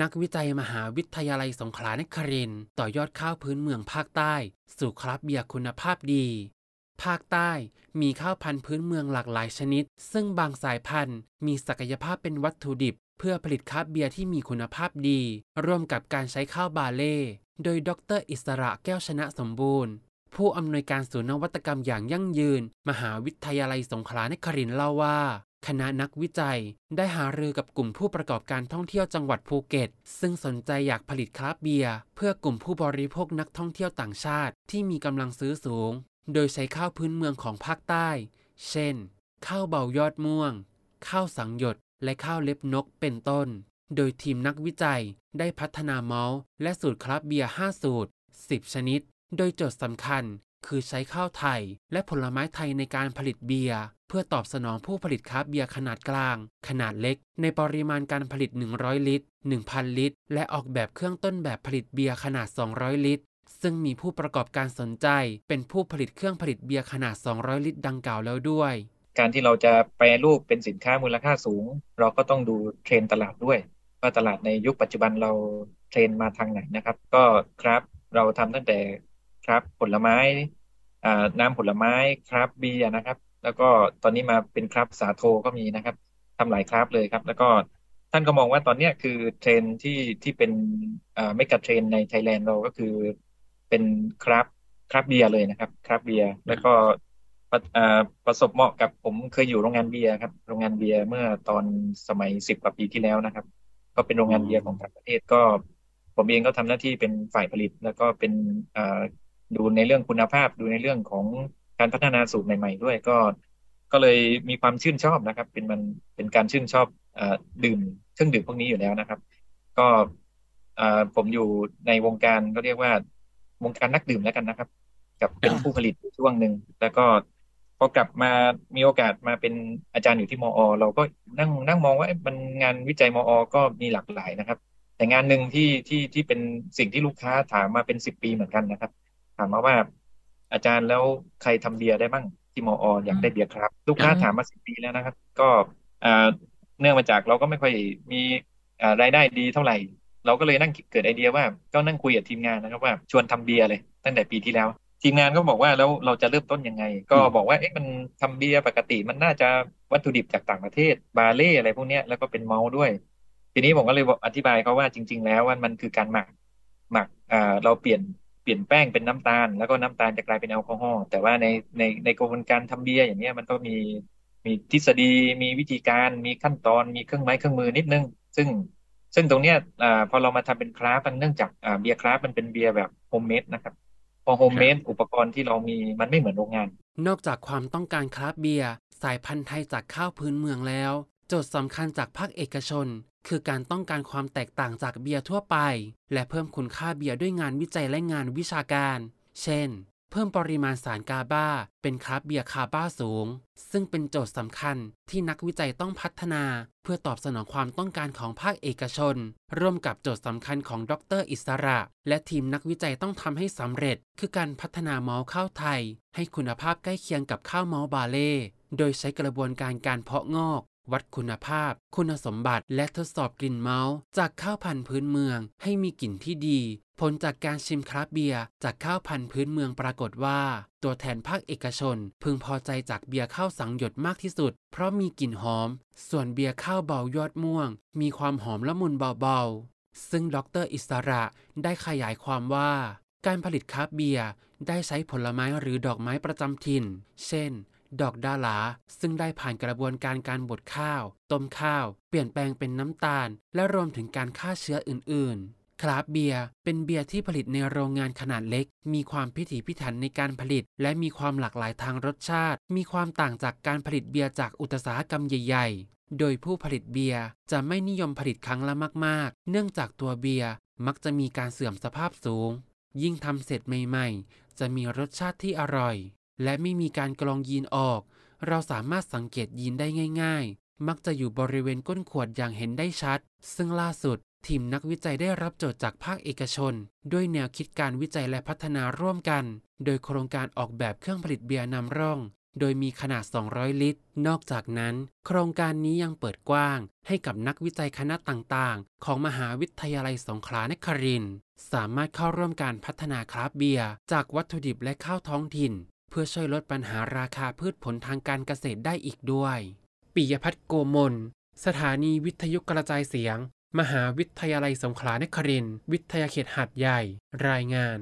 นักวิจัยมหาวิทยาลัยสงขลานครินทร์ต่อยอดข้าวพื้นเมืองภาคใต้ สู่คราฟต์เบียร์คุณภาพดี ภาคใต้มีข้าวพันธุ์พื้นเมืองหลากหลายชนิด ซึ่งบางสายพันธุ์ มีศักยภาพเป็นวัตถุดิบ เพื่อผลิตคราฟต์เบียร์ที่มีคุณภาพดี ร่วมกับการใช้ข้าวบาร์เลย์ โดยดรอิสระแก้วชนะสมบูรณ์ ผู้อำนวยการศูนย์นวัตกรรมอย่างยั่งยืน มหาวิทยาลัยสงขลานครินทร์เล่าว่า คณะนักวิจัย ได้หารือกับกลุ่มผู้ประกอบการท่องเที่ยวจังหวัดภูเก็ต ซึ่งสนใจอยากผลิตคราฟต์เบียร์เพื่อกลุ่มผู้บริโภคนักท่องเที่ยวต่างชาติ ที่มีกำลังซื้อสูง โดยใช้ข้าวพื้นเมืองของภาคใต้ เช่น ข้าวเบายอดม่วง ข้าวสังข์หยด และข้าวเล็บนกเป็นต้น โดยทีมนักวิจัยได้พัฒนามอลต์และสูตรคราฟต์เบียร์5สูตร 10 ชนิด โดยโจทย์สำคัญ คือใช้ข้าวไทย และผลไม้ไทยในการผลิตเบียร์เพื่อตอบสนองผู้ผลิตคราฟต์เบียร์ขนาดกลาง ขนาดเล็ก ในปริมาณการผลิต 100 ลิตร 1,000 ลิตร และออกแบบเครื่องต้นแบบผลิตเบียร์ขนาด 200 ลิตร ซึ่งมีผู้ประกอบการสนใจ เป็นผู้ผลิตเครื่องผลิตเบียร์ขนาด 200 ลิตร ดังกล่าวแล้วด้วย การที่เราจะแปรรูปเป็นสินค้ามูลค่าสูง เราก็ต้องดูเทรนด์ตลาดด้วยว่าตลาดในยุคปัจจุบันเราเทรนด์มาทางไหนนะครับ ก็คราฟต์เราทำตั้งแต่ คราฟต์ ผลไม้น้ำผลไม้คราฟต์เบียร์นะครับ แล้วก็ตอนนี้มาเป็นคราฟต์สาโทก็มีนะครับทำหลายคราฟต์เลยครับ แล้วก็ท่านก็มองว่าตอนนี้คือเทรนด์ที่ที่เป็น mega trend ในไทยแลนด์เราก็คือเป็นคราฟต์คราฟต์เบียร์เลยนะครับ คราฟต์เบียร์แล้วก็ประจวบเหมาะกับผมเคยอยู่โรงงานเบียร์ครับ โรงงานเบียร์เมื่อตอนสมัยสิบกว่าปีที่แล้วนะครับ ก็เป็นโรงงานเบียร์ของต่างประเทศก็ ผมเองก็ทำหน้าที่เป็นฝ่ายผลิต แล้วก็เป็น ดูในเรื่องคุณภาพดูในเรื่องของการพัฒนาสูตรใหม่ ๆ ด้วยก็ก็เลยมีความชื่นชอบนะครับ เป็นมันเป็นการชื่นชอบอดื่มเครื่องดื่มพวกนี้อยู่แล้วนะครับ ก็ผมอยู่ในวงการก็เรียกว่าวงการนักดื่มแล้วกันนะครับ กับเป็นผู้ผลิตช่วงหนึ่งแล้วก็พอกลับมามีโอกาสมาเป็นอาจารย์อยู่ที่มอ เราก็นั่งนั่งมองว่ามันงานวิจัยมอ ก็มีหลากหลายนะครับ แต่งานหนึ่งที่ที่ที่เป็นสิ่งที่ลูกค้าถามมาเป็นสิบปีเหมือนกันนะครับ ถามมาว่า อาจารย์แล้วใครทำเบียร์ได้บ้างที่มออยากได้เบียร์ครับ ลูกค้าถามมาสิบปีแล้วนะครับ ก็เนื่องมาจากเราก็ไม่ค่อยมีรายได้ดีเท่าไหร่ เราก็เลยนั่งเกิดไอเดียว่าก็นั่งคุยกับทีมงานนะครับว่าชวนทำเบียร์เลย ตั้งแต่ปีที่แล้ว ทีมงานก็บอกว่าแล้วเราจะเริ่มต้นยังไง ก็บอกว่าเอ๊ะมันทำเบียร์ปกติมันน่าจะวัตถุดิบจากต่างประเทศบาเล่อะไรพวกนี้แล้วก็เป็นเมาส์ด้วย ทีนี้ผมก็เลยบอกอธิบายเขาว่าจริง ๆ แล้วว่ามันคือการหมักหมักเราเปลี่ยน เปลี่ยนแป้งเป็นน้ำตาล แล้วก็น้ำตาลจะกลายเป็นแอลกอฮอล์แต่ว่าในในในกระบวนการทำเบียร์อย่างเงี้ยมันก็มีมีทฤษฎีมีวิธีการมีขั้นตอนมีเครื่องไม้เครื่องมือนิดนึง ซึ่งซึ่งตรงเนี้ยอพอเรามาทำเป็นคราฟต์มันเนื่องจากเบียร์คราฟต์มันเป็นเบียร์แบบโฮมเมดนะครับพอโฮมเมดอุปกรณ์ที่เรามีมันไม่เหมือนโรงงาน นอกจากความต้องการคราฟต์เบียร์สายพันธุ์ไทยจากข้าวพื้นเมืองแล้ว โจทย์สำคัญจากภาคเอกชน คือการต้องการความแตกต่างจากเบียร์ทั่วไป และเพิ่มคุณค่าเบียร์ด้วยงานวิจัยและงานวิชาการ เช่น เพิ่มปริมาณสารกาบาเป็นคราฟต์เบียร์กาบาสูง ซึ่งเป็นโจทย์สำคัญที่นักวิจัยต้องพัฒนา เพื่อตอบสนองความต้องการของภาคเอกชน ร่วมกับโจทย์สำคัญของดรอิสระ และทีมนักวิจัยต้องทำให้สำเร็จ คือการพัฒนาเมาส์ข้าวไทย ให้คุณภาพใกล้เคียงกับข้าวเมาส์บาเล่โดยใช้กระบวนการการเพาะงอก วัดคุณภาพ คุณสมบัติ และทดสอบกลิ่นเมาส์จากข้าวพันธุ์พื้นเมือง ให้มีกลิ่นที่ดี ผลจากการชิมคราฟเบียร์จากข้าวพันธุ์พื้นเมืองปรากฏว่า ตัวแทนภาคเอกชน พึงพอใจจากเบียร์ข้าวสังข์หยดมากที่สุด เพราะมีกลิ่นหอม ส่วนเบียร์ข้าวเบายอดม่วง มีความหอมละมุนเบาๆ ซึ่งดรอิสระได้ขยายความว่า การผลิตคราฟต์เบียร์ได้ใช้ผลไม้หรือดอกไม้ประจำถิ่น เช่น ดอกดาหลา ซึ่งได้ผ่านกระบวนการการบดข้าว ต้มข้าว เปลี่ยนแปลงเป็นน้ำตาล และรวมถึงการฆ่าเชื้ออื่น ๆ คราฟต์เบียร์เป็นเบียร์ที่ผลิตในโรงงานขนาดเล็ก มีความพิถีพิถันในการผลิต และมีความหลากหลายทางรสชาติ มีความต่างจากการผลิตเบียร์จากอุตสาหกรรมใหญ่ ๆ โดยผู้ผลิตเบียร์จะไม่นิยมผลิตครั้งละมาก ๆ เนื่องจากตัวเบียร์มักจะมีการเสื่อมสภาพสูง ยิ่งทำเสร็จใหม่ ๆ จะมีรสชาติที่อร่อย และไม่มีการกรองยีนออก เราสามารถสังเกตยีนได้ง่าย ๆ มักจะอยู่บริเวณก้นขวดอย่างเห็นได้ชัด ซึ่งล่าสุด ทีมนักวิจัยได้รับโจทย์จากภาคเอกชน ด้วยแนวคิดการวิจัยและพัฒนาร่วมกัน โดยโครงการออกแบบเครื่องผลิตเบียร์นำร่องโดยมีขนาด 200 ลิตร นอกจากนั้น โครงการนี้ยังเปิดกว้าง ให้กับนักวิจัยคณะต่างๆ ของมหาวิทยาลัยสงขลานครินสามารถเข้าร่วมการพัฒนาคราฟเบียร์จากวัตถุดิบและข้าวท้องถิ่น เพื่อช่วยลดปัญหาราคาพืชผลทางการเกษตรได้อีกด้วย ปิยพัฒน์โกมล สถานีวิทยุกระจายเสียง มหาวิทยาลัยสงขลานครินทร์วิทยาเขตหัดใหญ่ รายงาน